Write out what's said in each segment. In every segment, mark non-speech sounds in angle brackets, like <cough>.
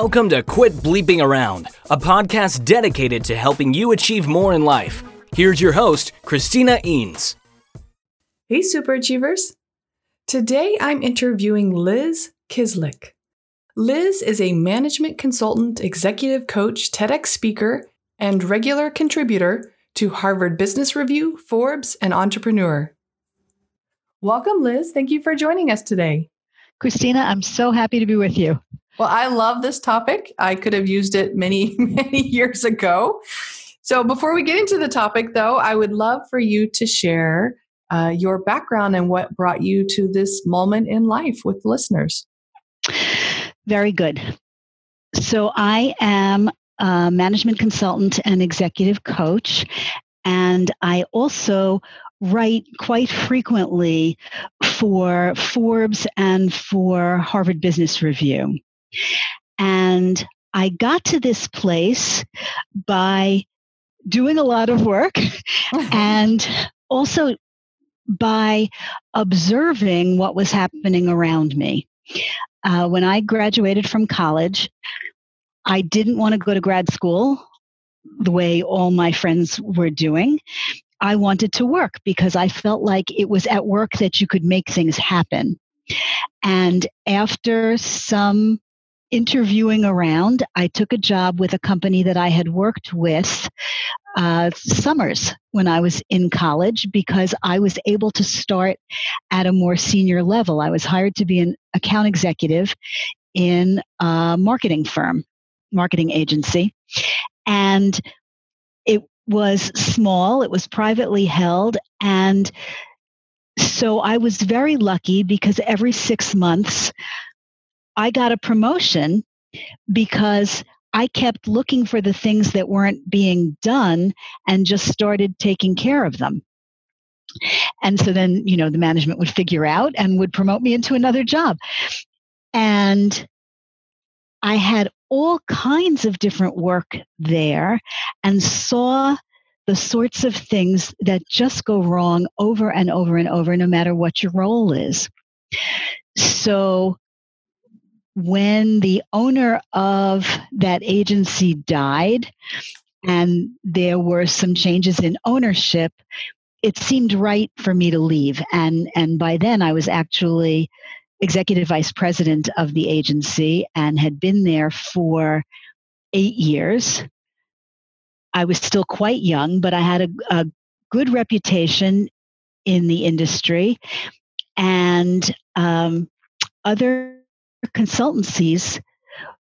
Welcome to Quit Bleeping Around, a podcast dedicated to helping you achieve more in life. Here's your host, Christina Eanes. Hey, super achievers. Today I'm interviewing Liz Kislik. Liz is a management consultant, executive coach, TEDx speaker, and regular contributor to Harvard Business Review, Forbes, and Entrepreneur. Welcome, Liz. Thank you for joining us today. Christina, I'm so happy to be with you. Well, I love this topic. I could have used it many, <laughs> many years ago. So, before we get into the topic, though, I would love for you to share uh, your background and what brought you to this moment in life with listeners. Very good. So, I am a management consultant and executive coach, and I also write quite frequently for Forbes and for Harvard Business Review. And I got to this place by doing a lot of work and also by observing what was happening around me. Uh, when I graduated from college, I didn't want to go to grad school the way all my friends were doing. I wanted to work because I felt like it was at work that you could make things happen. And after some interviewing around, I took a job with a company that I had worked with uh, summers when I was in college because I was able to start at a more senior level. I was hired to be an account executive in a marketing firm, marketing agency. And it was small, it was privately held, and so I was very lucky because every six months I got a promotion because I kept looking for the things that weren't being done and just started taking care of them. And so then, you know, the management would figure out and would promote me into another job. And I had all kinds of different work there and saw the sorts of things that just go wrong over and over and over, no matter what your role is. So when the owner of that agency died and there were some changes in ownership, it seemed right for me to leave. And, and by then, I was actually executive vice president of the agency and had been there for eight years. I was still quite young, but I had a, a good reputation in the industry. And um, other consultancies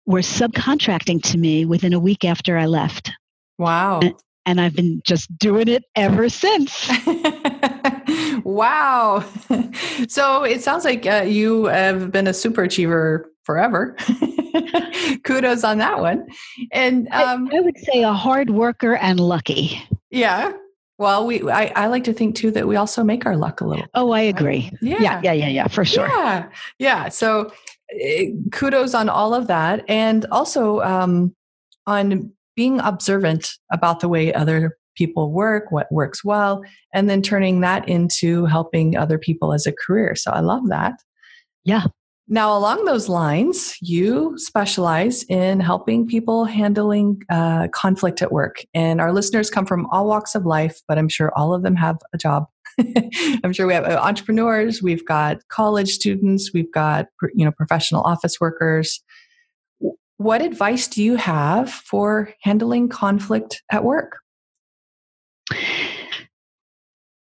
were subcontracting to me within a week after I left. Wow. And, and I've been just doing it ever since. <laughs> wow. <laughs> so it sounds like uh, you have been a super achiever forever. <laughs> Kudos on that one. And um, I, I would say a hard worker and lucky. Yeah. Well, we I, I, like to think too that we also make our luck a little. Oh, I agree. Right? Yeah. yeah, yeah, yeah, yeah, for sure. Yeah, yeah. So kudos on all of that. And also um, on being observant about the way other people work what works well and then turning that into helping other people as a career. So i love that. Yeah. Now along those lines you specialize in helping people handling uh, conflict at work. And our listeners come from all walks of life but i'm sure all of them have a job <laughs> I'm sure we have uh, entrepreneurs, we've got college students, we've got you know professional office workers. What advice do you have for handling conflict at work?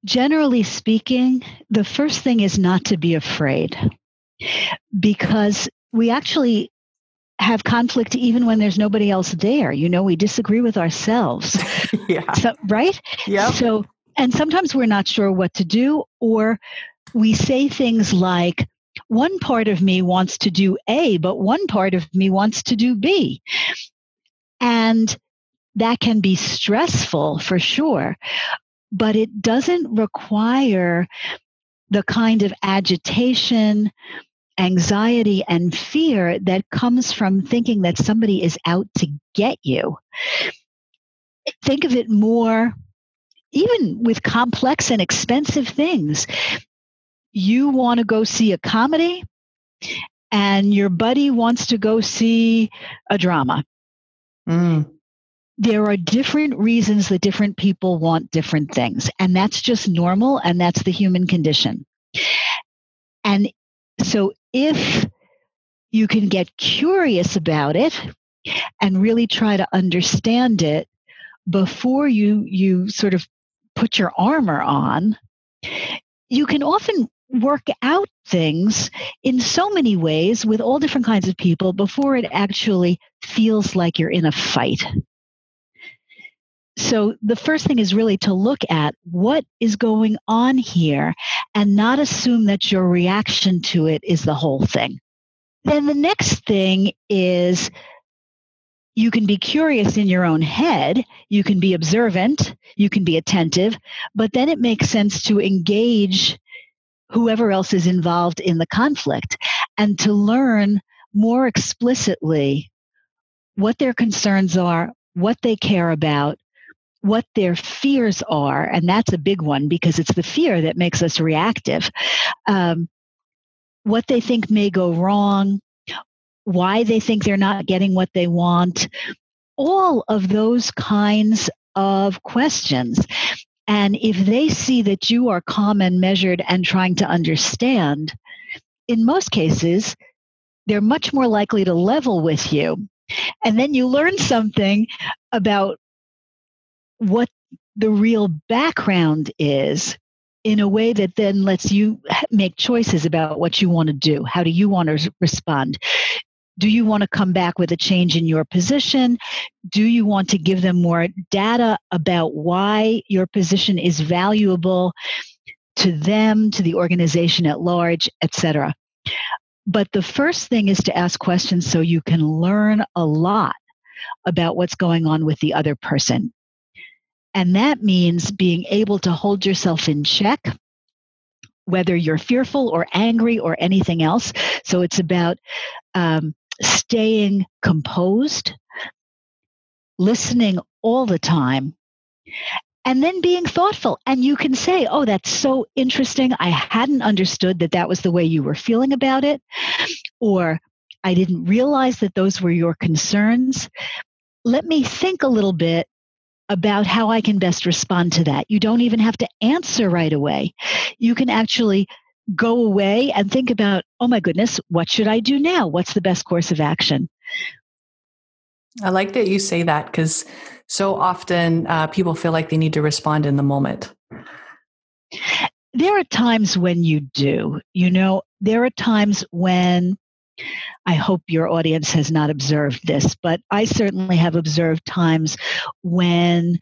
Generally speaking, the first thing is not to be afraid because we actually have conflict even when there's nobody else there. You know, we disagree with ourselves. <laughs> yeah. So, right? Yeah. So and sometimes we're not sure what to do, or we say things like, one part of me wants to do A, but one part of me wants to do B. And that can be stressful for sure, but it doesn't require the kind of agitation, anxiety, and fear that comes from thinking that somebody is out to get you. Think of it more even with complex and expensive things. You want to go see a comedy and your buddy wants to go see a drama. Mm. There are different reasons that different people want different things, and that's just normal, and that's the human condition. And so, if you can get curious about it and really try to understand it before you you sort of put your armor on you can often work out things in so many ways with all different kinds of people before it actually feels like you're in a fight. So, the first thing is really to look at what is going on here and not assume that your reaction to it is the whole thing. Then the next thing is you can be curious in your own head, you can be observant, you can be attentive, but then it makes sense to engage whoever else is involved in the conflict and to learn more explicitly what their concerns are, what they care about, what their fears are. And that's a big one because it's the fear that makes us reactive. Um, what they think may go wrong, why they think they're not getting what they want, all of those kinds of questions. And if they see that you are calm and measured and trying to understand, in most cases, they're much more likely to level with you. And then you learn something about what the real background is in a way that then lets you make choices about what you want to do. How do you want to respond? Do you want to come back with a change in your position? Do you want to give them more data about why your position is valuable to them, to the organization at large, etc.? But the first thing is to ask questions so you can learn a lot about what's going on with the other person. And that means being able to hold yourself in check, whether you're fearful or angry or anything else. So it's about um, staying composed, listening all the time, and then being thoughtful. And you can say, Oh, that's so interesting. I hadn't understood that that was the way you were feeling about it. Or I didn't realize that those were your concerns. Let me think a little bit about how I can best respond to that. You don't even have to answer right away. You can actually go away and think about, oh my goodness, what should I do now? What's the best course of action? I like that you say that because so often uh, people feel like they need to respond in the moment. There are times when you do. You know, there are times when I hope your audience has not observed this, but I certainly have observed times when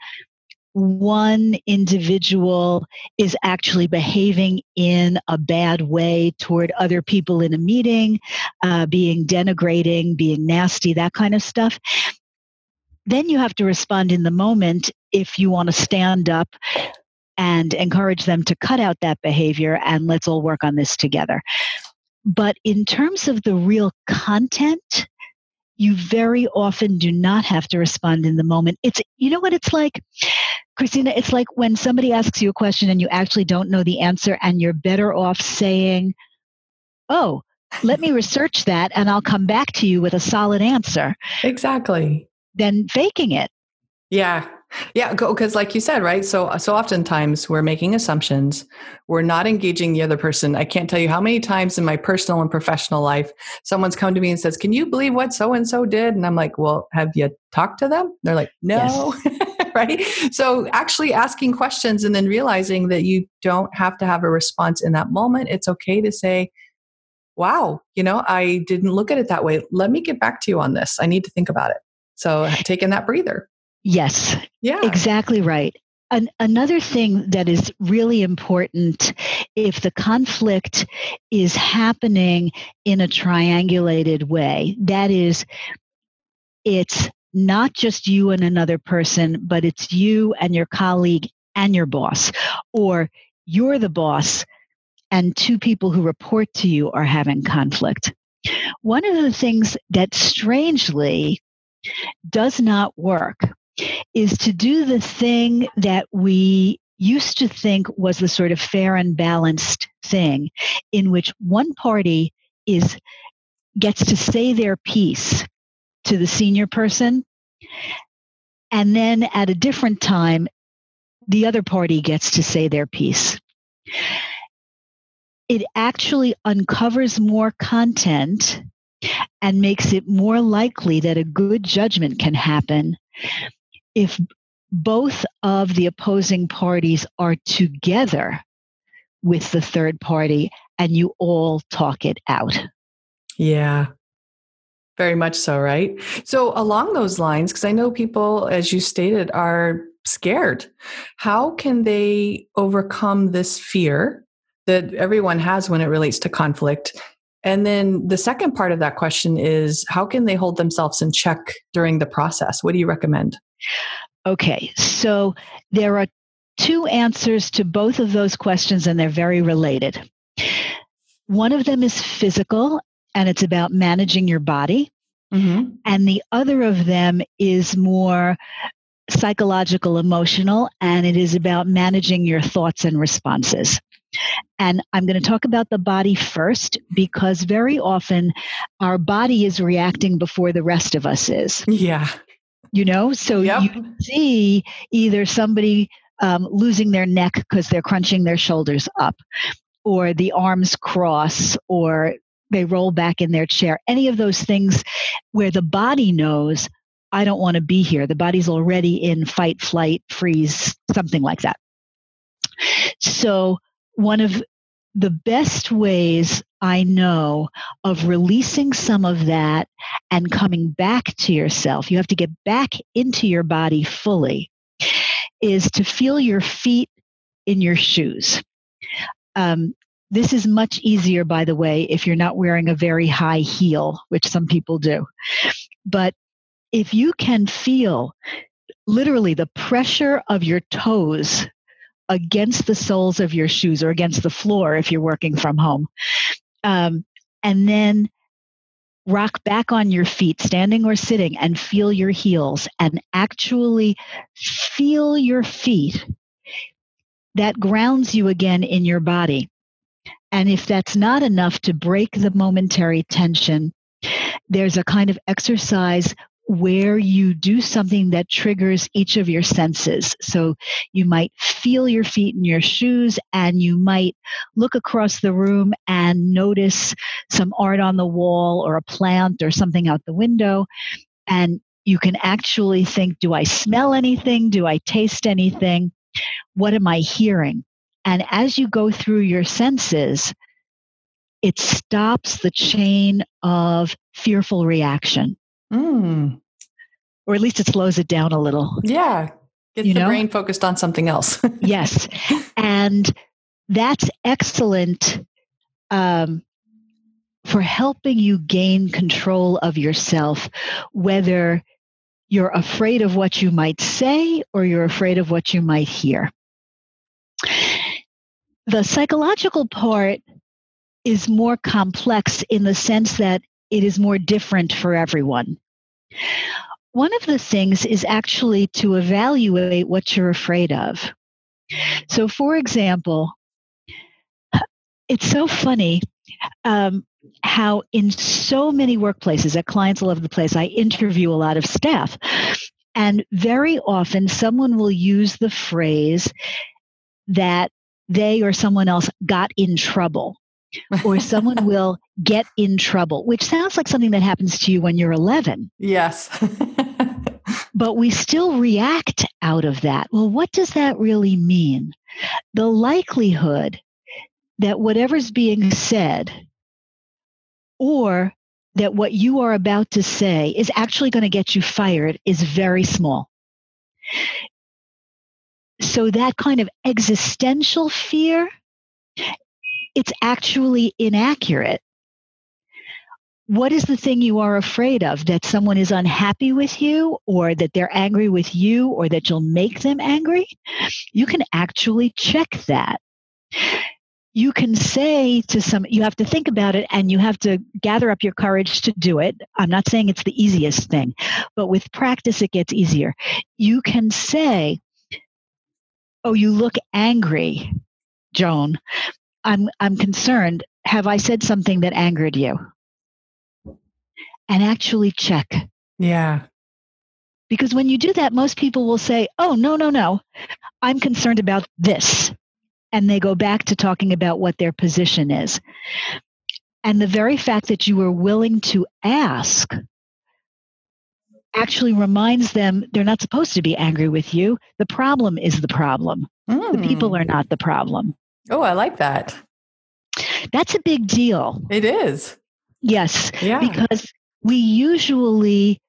one individual is actually behaving in a bad way toward other people in a meeting, uh, being denigrating, being nasty, that kind of stuff, then you have to respond in the moment if you want to stand up and encourage them to cut out that behavior and let's all work on this together. But in terms of the real content, you very often do not have to respond in the moment. It's, you know what it's like? Christina, it's like when somebody asks you a question and you actually don't know the answer, and you're better off saying, Oh, let me research that and I'll come back to you with a solid answer. Exactly. Than faking it. Yeah. Yeah, because like you said, right? So so oftentimes we're making assumptions. We're not engaging the other person. I can't tell you how many times in my personal and professional life someone's come to me and says, "Can you believe what so and so did?" And I'm like, "Well, have you talked to them?" They're like, "No." Yes. <laughs> right? So actually asking questions and then realizing that you don't have to have a response in that moment. It's okay to say, "Wow, you know, I didn't look at it that way. Let me get back to you on this. I need to think about it." So taking that breather. Yes. Yeah. Exactly right. An, another thing that is really important if the conflict is happening in a triangulated way, that is, it's not just you and another person, but it's you and your colleague and your boss, or you're the boss and two people who report to you are having conflict. One of the things that strangely does not work is to do the thing that we used to think was the sort of fair and balanced thing in which one party is gets to say their piece to the senior person. And then at a different time, the other party gets to say their piece. It actually uncovers more content and makes it more likely that a good judgment can happen if both of the opposing parties are together with the third party and you all talk it out. Yeah. Very much so, right? So, along those lines, because I know people, as you stated, are scared. How can they overcome this fear that everyone has when it relates to conflict? And then the second part of that question is how can they hold themselves in check during the process? What do you recommend? Okay, so there are two answers to both of those questions, and they're very related. One of them is physical, and it's about managing your body. Mm-hmm. And the other of them is more psychological, emotional, and it is about managing your thoughts and responses. And I'm going to talk about the body first because very often our body is reacting before the rest of us is. Yeah you know? So yep. you see either somebody um, losing their neck because they're crunching their shoulders up or the arms cross or they roll back in their chair. Any of those things where the body knows i don't want to be here. The body's already in fight flight freeze something like that. So one of the best ways I know of releasing some of that and coming back to yourself, you have to get back into your body fully, is to feel your feet in your shoes. Um, this is much easier, by the way, if you're not wearing a very high heel, which some people do. But if you can feel literally the pressure of your toes against the soles of your shoes or against the floor if you're working from home. Um, and then rock back on your feet, standing or sitting, and feel your heels and actually feel your feet. That grounds you again in your body. And if that's not enough to break the momentary tension, there's a kind of exercise where you do something that triggers each of your senses. So you might feel your feet in your shoes and you might look across the room and notice some art on the wall or a plant or something out the window. And you can actually think do I smell anything? Do I taste anything? What am I hearing? And as you go through your senses, it stops the chain of fearful reaction. Mm. Or at least it slows it down a little. Yeah. Gets you the know? brain focused on something else. <laughs> yes. And that's excellent um, for helping you gain control of yourself, whether you're afraid of what you might say or you're afraid of what you might hear. The psychological part is more complex in the sense that it is more different for everyone. One of the things is actually to evaluate what you're afraid of. So, for example, it's so funny um, how in so many workplaces at clients all over the place, I interview a lot of staff. And very often, someone will use the phrase that they or someone else got in trouble or <laughs> someone will get in trouble, which sounds like something that happens to you when you're 11. Yes. <laughs> but we still react out of that. Well, what does that really mean? The likelihood that whatever's being said or that what you are about to say is actually going to get you fired is very small. So, that kind of existential fear it's actually inaccurate. What is the thing you are afraid of? That someone is unhappy with you, or that they're angry with you, or that you'll make them angry? You can actually check that. You can say to some, you have to think about it and you have to gather up your courage to do it. I'm not saying it's the easiest thing, but with practice, it gets easier. You can say, Oh, you look angry, Joan. I'm I'm concerned. Have I said something that angered you? and actually check. Yeah. Because when you do that, most people will say, Oh, no, no, no, I'm concerned about this. And they go back to talking about what their position is. And the very fact that you were willing to ask actually reminds them they're not supposed to be angry with you. The problem is the problem. Mm. The people are not the problem. Oh, I like that. That's a big deal. It is. Yes. Yeah. Because we usually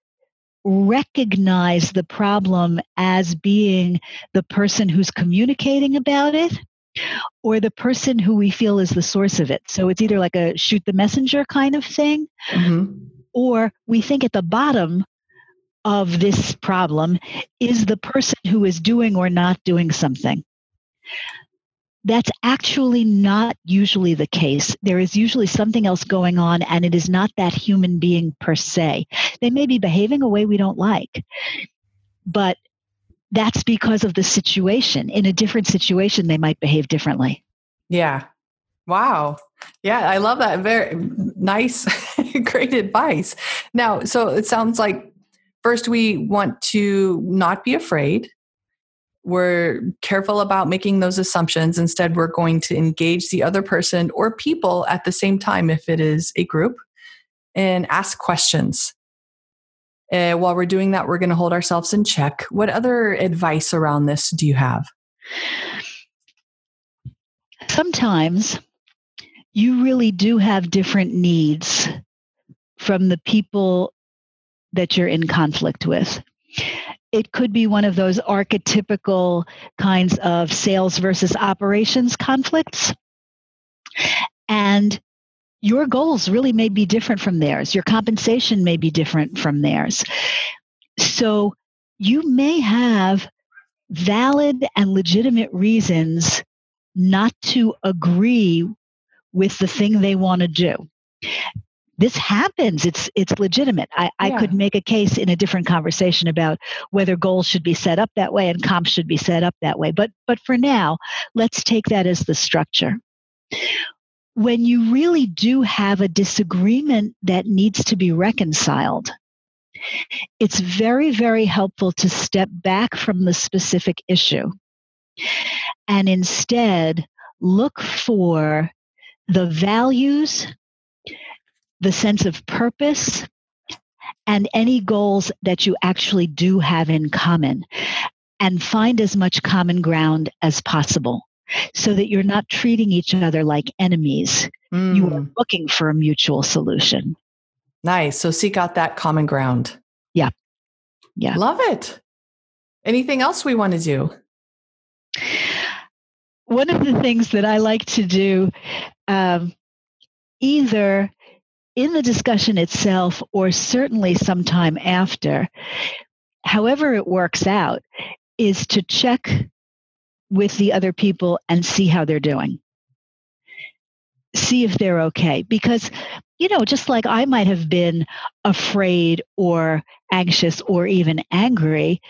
recognize the problem as being the person who's communicating about it or the person who we feel is the source of it. So it's either like a shoot the messenger kind of thing, mm-hmm. or we think at the bottom of this problem is the person who is doing or not doing something. That's actually not usually the case. There is usually something else going on, and it is not that human being per se. They may be behaving a way we don't like, but that's because of the situation. In a different situation, they might behave differently. Yeah. Wow. Yeah, I love that. Very nice, <laughs> great advice. Now, so it sounds like first we want to not be afraid. We're careful about making those assumptions. Instead, we're going to engage the other person or people at the same time if it is a group and ask questions. Uh, while we're doing that, we're going to hold ourselves in check. What other advice around this do you have? Sometimes you really do have different needs from the people that you're in conflict with. It could be one of those archetypical kinds of sales versus operations conflicts. And your goals really may be different from theirs. Your compensation may be different from theirs. So you may have valid and legitimate reasons not to agree with the thing they want to do. This happens. It's it's legitimate. I, yeah. I could make a case in a different conversation about whether goals should be set up that way and comps should be set up that way. But but for now, let's take that as the structure when you really do have a disagreement that needs to be reconciled, it's very, very helpful to step back from the specific issue and instead look for the values, the sense of purpose, and any goals that you actually do have in common and find as much common ground as possible so that you're not treating each other like enemies. Mm. You are mm. looking for a mutual solution. Nice. So seek out that common ground. Yeah. Yeah. Love it. Anything else we want to do? One of the things that I like to do, um, either in the discussion itself or certainly sometime after, however it works out, is to check with the other people and see how they're doing. See if they're okay. Because, you know, just like I might have been afraid or anxious or even angry,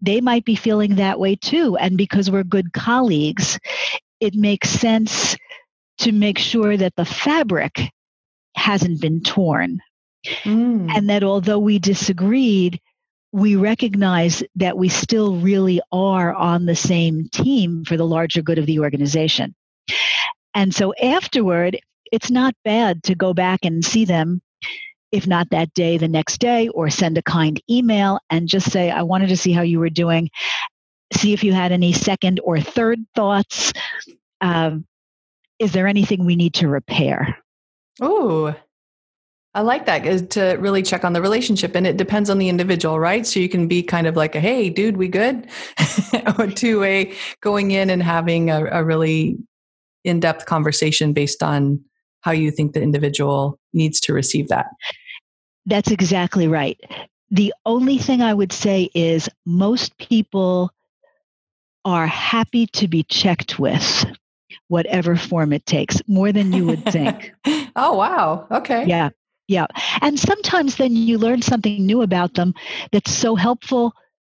they might be feeling that way too. And because we're good colleagues, it makes sense to make sure that the fabric hasn't been torn. Mm. And that although we disagreed, we recognize that we still really are on the same team for the larger good of the organization. And so afterward, it's not bad to go back and see them, if not that day, the next day, or send a kind email and just say, I wanted to see how you were doing, see if you had any second or third thoughts. Um, is there anything we need to repair? Oh, I like that to really check on the relationship, and it depends on the individual, right? So you can be kind of like a "Hey, dude, we good," <laughs> or to a going in and having a, a really in-depth conversation based on how you think the individual needs to receive that. That's exactly right. The only thing I would say is most people are happy to be checked with whatever form it takes more than you would think. <laughs> oh wow. Okay. Yeah. Yeah. And sometimes then you learn something new about them that's so helpful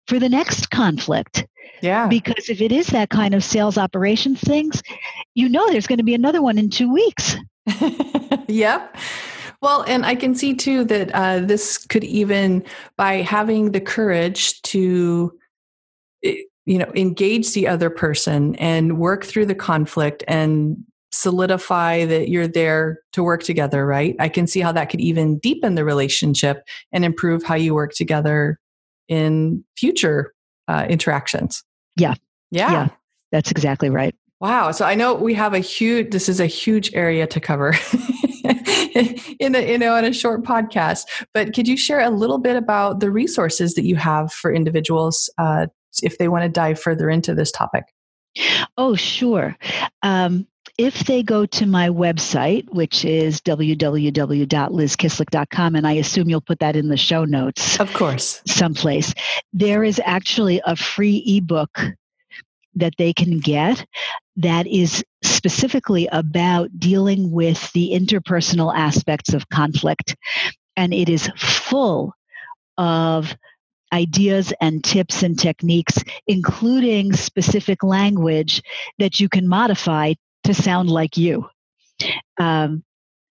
for the next conflict. Yeah. Because if it is that kind of sales operations things, you know there's going to be another one in two weeks. <laughs> yep. Well, and I can see too that uh, this could even, by having the courage to, you know, engage the other person and work through the conflict and solidify that you're there to work together, right? I can see how that could even deepen the relationship and improve how you work together in future uh, interactions. Yeah. yeah. Yeah. That's exactly right. Wow. So I know we have a huge, this is a huge area to cover <laughs> in a, you know, in a short podcast, but could you share a little bit about the resources that you have for individuals uh, if they want to dive further into this topic? Oh, sure. Um, if they go to my website, which is www.lizkislik.com, and I assume you'll put that in the show notes. Of course. Someplace, there is actually a free ebook that they can get that is specifically about dealing with the interpersonal aspects of conflict. And it is full of ideas and tips and techniques, including specific language that you can modify to sound like you. Um,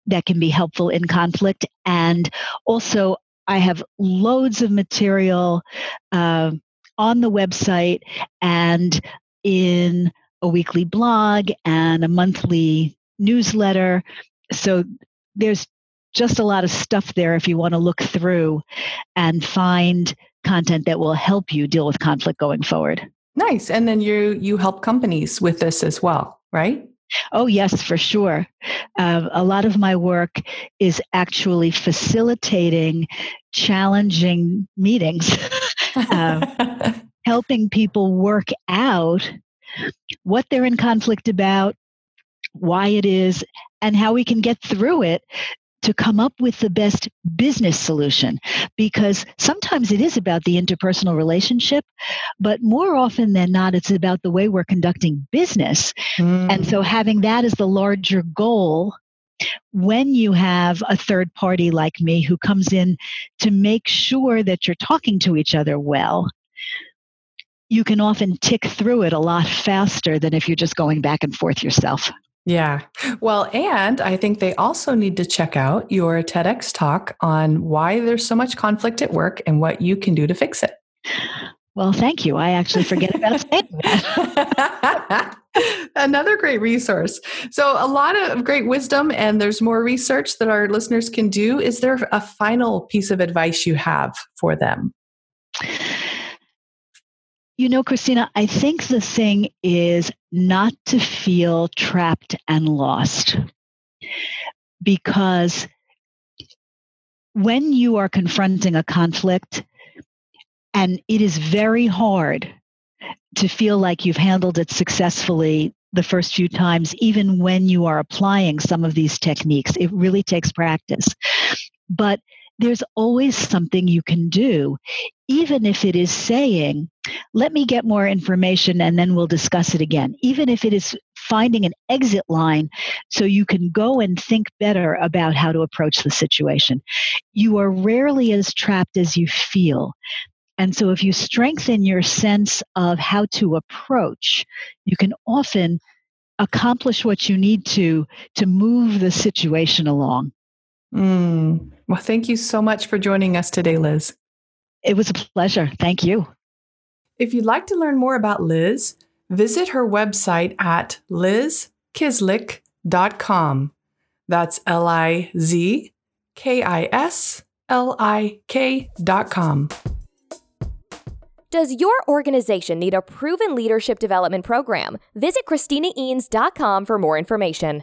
that can be helpful in conflict. And also, I have loads of material uh, on the website and in a weekly blog and a monthly newsletter. So there's just a lot of stuff there if you want to look through and find content that will help you deal with conflict going forward. Nice. And then you you help companies with this as well, right? Oh, yes, for sure. Uh, a lot of my work is actually facilitating challenging meetings, uh, <laughs> <laughs> helping people work out what they're in conflict about, why it is, and how we can get through it to come up with the best business solution because sometimes it is about the interpersonal relationship but more often than not it's about the way we're conducting business mm. and so having that as the larger goal when you have a third party like me who comes in to make sure that you're talking to each other well you can often tick through it a lot faster than if you're just going back and forth yourself. Yeah. Well, and I think they also need to check out your TEDx talk on why there's so much conflict at work and what you can do to fix it. Well, thank you. I actually forget about saying that. <laughs> Another great resource. So, a lot of great wisdom, and there's more research that our listeners can do. Is there a final piece of advice you have for them? You know, Christina, I think the thing is not to feel trapped and lost. Because when you are confronting a conflict, and it is very hard to feel like you've handled it successfully the first few times, even when you are applying some of these techniques. It really takes practice. But there's always something you can do, even if it is saying, let me get more information and then we'll discuss it again. Even if it is finding an exit line so you can go and think better about how to approach the situation. You are rarely as trapped as you feel. And so, if you strengthen your sense of how to approach, you can often accomplish what you need to to move the situation along. Mm. Well, thank you so much for joining us today, Liz. It was a pleasure. Thank you. If you'd like to learn more about Liz, visit her website at lizkislik.com. That's L I Z K I S L I K dot com. Does your organization need a proven leadership development program? Visit ChristinaEanes.com for more information.